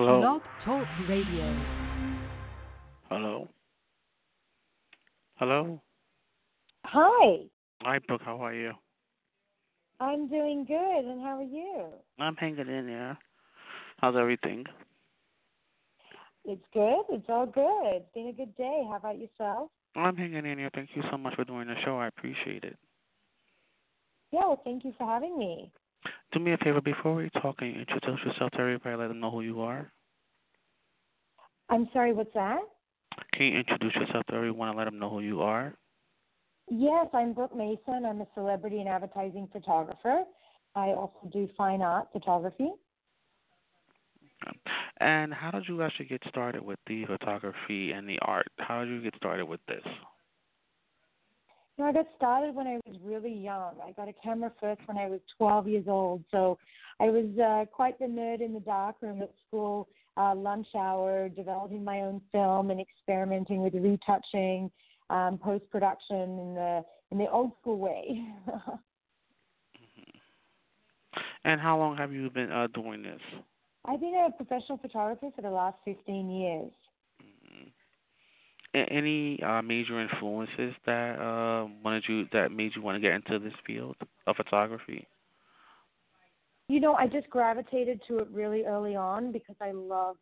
Hello. Blog Talk Radio. Hello. Hello. Hi, Hi, Brooke. How are you? I'm doing good, and how are you? I'm hanging in there. How's everything? It's good. It's all good. It's been a good day. How about yourself? I'm hanging in here. Thank you so much for doing the show. I appreciate it. Yeah, well, thank you for having me. Do me a favor before we talk. and introduce yourself to everybody? Let them know who you are. I'm sorry, what's that? Can you introduce yourself to everyone and let them know who you are? Yes, I'm Brooke Mason. I'm a celebrity and advertising photographer. I also do fine art photography. And how did you actually get started with the photography and the art? How did you get started with this? You know, I got started when I was really young. I got a camera first when I was 12 years old. So I was uh, quite the nerd in the darkroom at school, uh, lunch hour, developing my own film and experimenting with retouching, um, post production in the in the old school way. And how long have you been uh, doing this? I've been a professional photographer for the last 15 years. Any uh, major influences that uh, wanted you that made you want to get into this field of photography? You know, I just gravitated to it really early on because I loved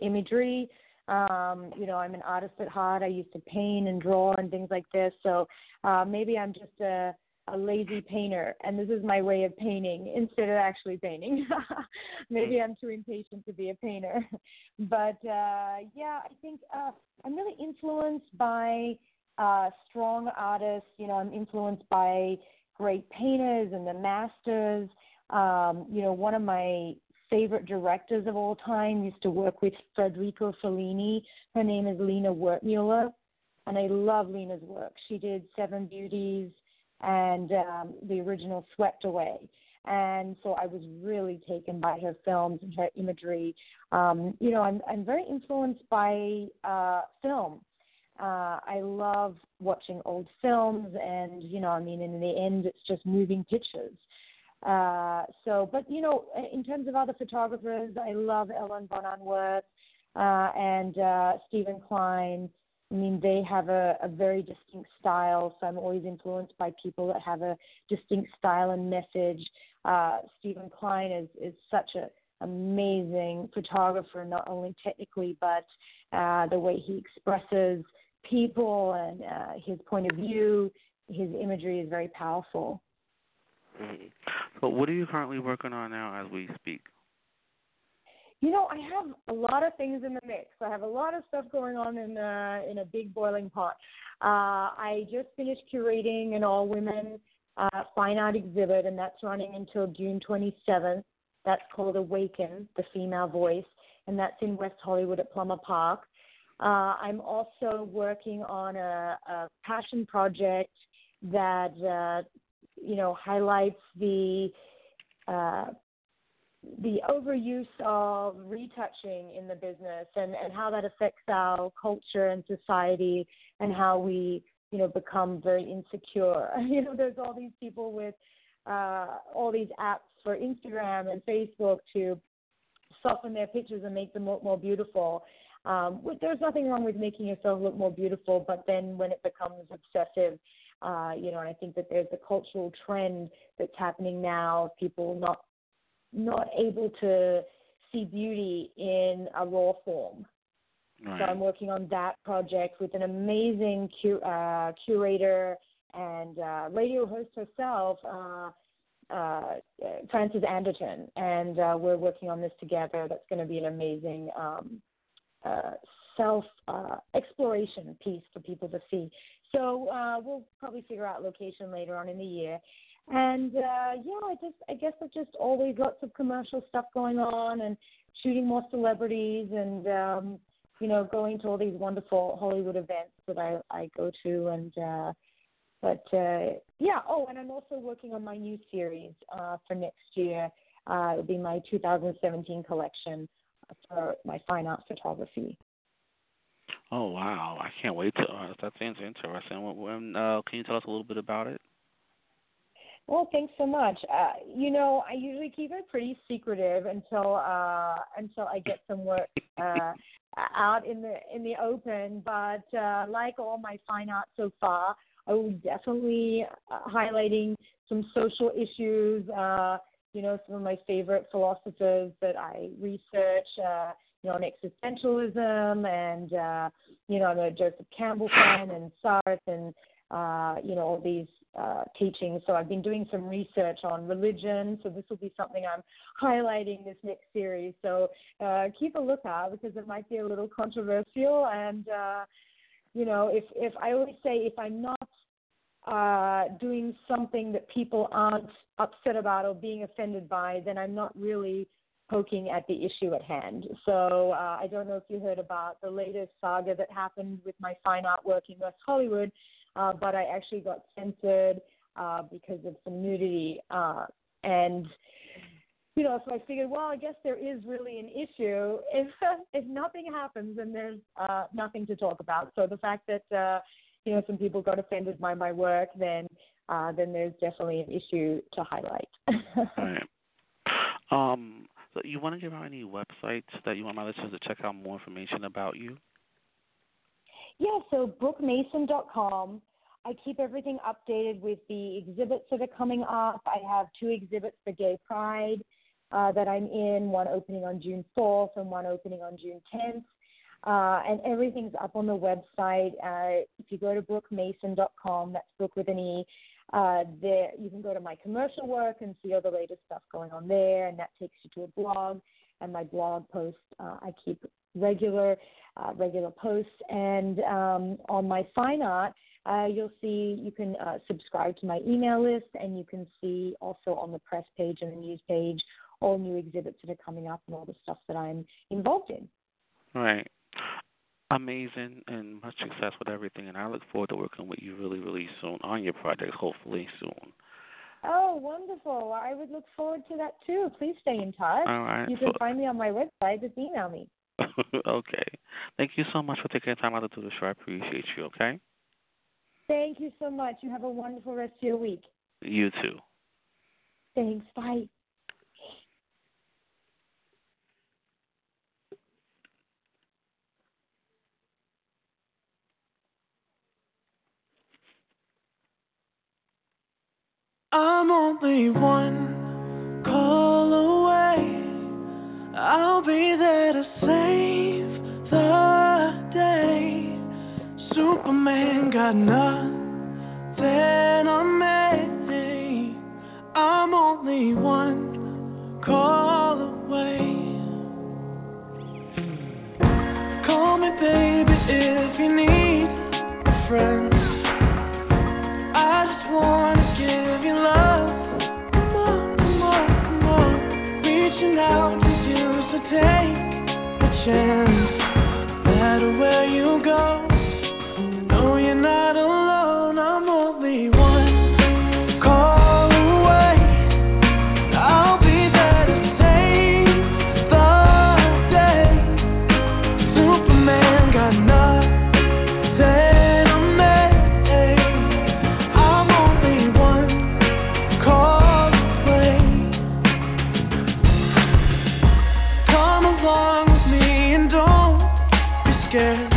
imagery. Um, you know, I'm an artist at heart. I used to paint and draw and things like this. So uh, maybe I'm just a, a lazy painter, and this is my way of painting instead of actually painting. maybe I'm too impatient to be a painter. but uh, yeah, I think uh, I'm really influenced by uh, strong artists. You know, I'm influenced by great painters and the masters. Um, you know, one of my favorite directors of all time used to work with Federico Fellini. Her name is Lina Wertmuller, and I love Lina's work. She did Seven Beauties and um, the original Swept Away. And so I was really taken by her films and her imagery. Um, you know, I'm I'm very influenced by uh, film. Uh, I love watching old films, and you know, I mean, in the end, it's just moving pictures. Uh, so, but you know, in terms of other photographers, I love Ellen von Unwerth uh, and uh, Steven Klein. I mean, they have a, a very distinct style, so I'm always influenced by people that have a distinct style and message. Uh, Steven Klein is is such a amazing photographer, not only technically, but uh, the way he expresses people and uh, his point of view. His imagery is very powerful. Mhm. So, what are you currently working on now as we speak? You know, I have a lot of things in the mix. I have a lot of stuff going on in a, in a big boiling pot. Uh, I just finished curating an all women uh, fine art exhibit, and that's running until June 27th. That's called Awaken, the Female Voice, and that's in West Hollywood at Plummer Park. Uh, I'm also working on a, a passion project that uh, you know highlights the uh, the overuse of retouching in the business and, and how that affects our culture and society and how we you know become very insecure. You know there's all these people with uh, all these apps for instagram and facebook to soften their pictures and make them look more beautiful. Um, there's nothing wrong with making yourself look more beautiful but then when it becomes obsessive uh, you know and i think that there's a cultural trend that's happening now of people not not able to see beauty in a raw form. Right. So I'm working on that project with an amazing cu- uh, curator and uh, radio host herself, uh, uh, Frances Anderton, and uh, we're working on this together. That's going to be an amazing um, uh, self uh, exploration piece for people to see. So uh, we'll probably figure out location later on in the year. And uh, yeah, I just I guess there's just always lots of commercial stuff going on and shooting more celebrities and um, you know going to all these wonderful Hollywood events that I I go to and uh, but uh, yeah oh and I'm also working on my new series uh, for next year. Uh, it'll be my 2017 collection for my fine art photography. Oh wow! I can't wait to. Uh, that sounds interesting. When uh, can you tell us a little bit about it? Well, thanks so much. Uh, you know, I usually keep it pretty secretive until uh, until I get some work uh, out in the in the open. But uh, like all my fine art so far, I will definitely uh, highlighting some social issues. Uh, you know, some of my favorite philosophers that I research. Uh, you know, on existentialism, and uh, you know, I'm a Joseph Campbell fan, and Sartre, and uh, you know, all these uh, teachings. So I've been doing some research on religion. So this will be something I'm highlighting this next series. So uh, keep a lookout because it might be a little controversial. And uh, you know, if if I always say if I'm not uh, doing something that people aren't upset about or being offended by, then I'm not really poking at the issue at hand. So uh, I don't know if you heard about the latest saga that happened with my fine artwork in West Hollywood uh, but I actually got censored uh, because of some nudity. Uh, and you know, so I figured, well, I guess there is really an issue. If if nothing happens, then there's uh, nothing to talk about. So the fact that uh, you know some people got offended by my work, then uh, then there's definitely an issue to highlight. right. Um, so you want to give out any websites that you want my listeners to check out more information about you? Yeah, so brookemason.com. I keep everything updated with the exhibits that are coming up. I have two exhibits for Gay Pride uh, that I'm in, one opening on June 4th and one opening on June 10th. Uh, and everything's up on the website. Uh, if you go to brookemason.com, that's Brook with an E, uh, there you can go to my commercial work and see all the latest stuff going on there, and that takes you to a blog. And my blog post, uh, I keep regular uh, regular posts. And um, on my fine art, uh, you'll see you can uh, subscribe to my email list, and you can see also on the press page and the news page all new exhibits that are coming up and all the stuff that I'm involved in. Right. Amazing and much success with everything. And I look forward to working with you really, really soon on your project, hopefully soon. Oh, wonderful. I would look forward to that too. Please stay in touch. All right. You can so, find me on my website. Just email me. okay. Thank you so much for taking the time out to do the show. I appreciate you, okay? Thank you so much. You have a wonderful rest of your week. You too. Thanks. Bye. I'm only one call away. I'll be there to save Superman got nothing on me. I'm only one me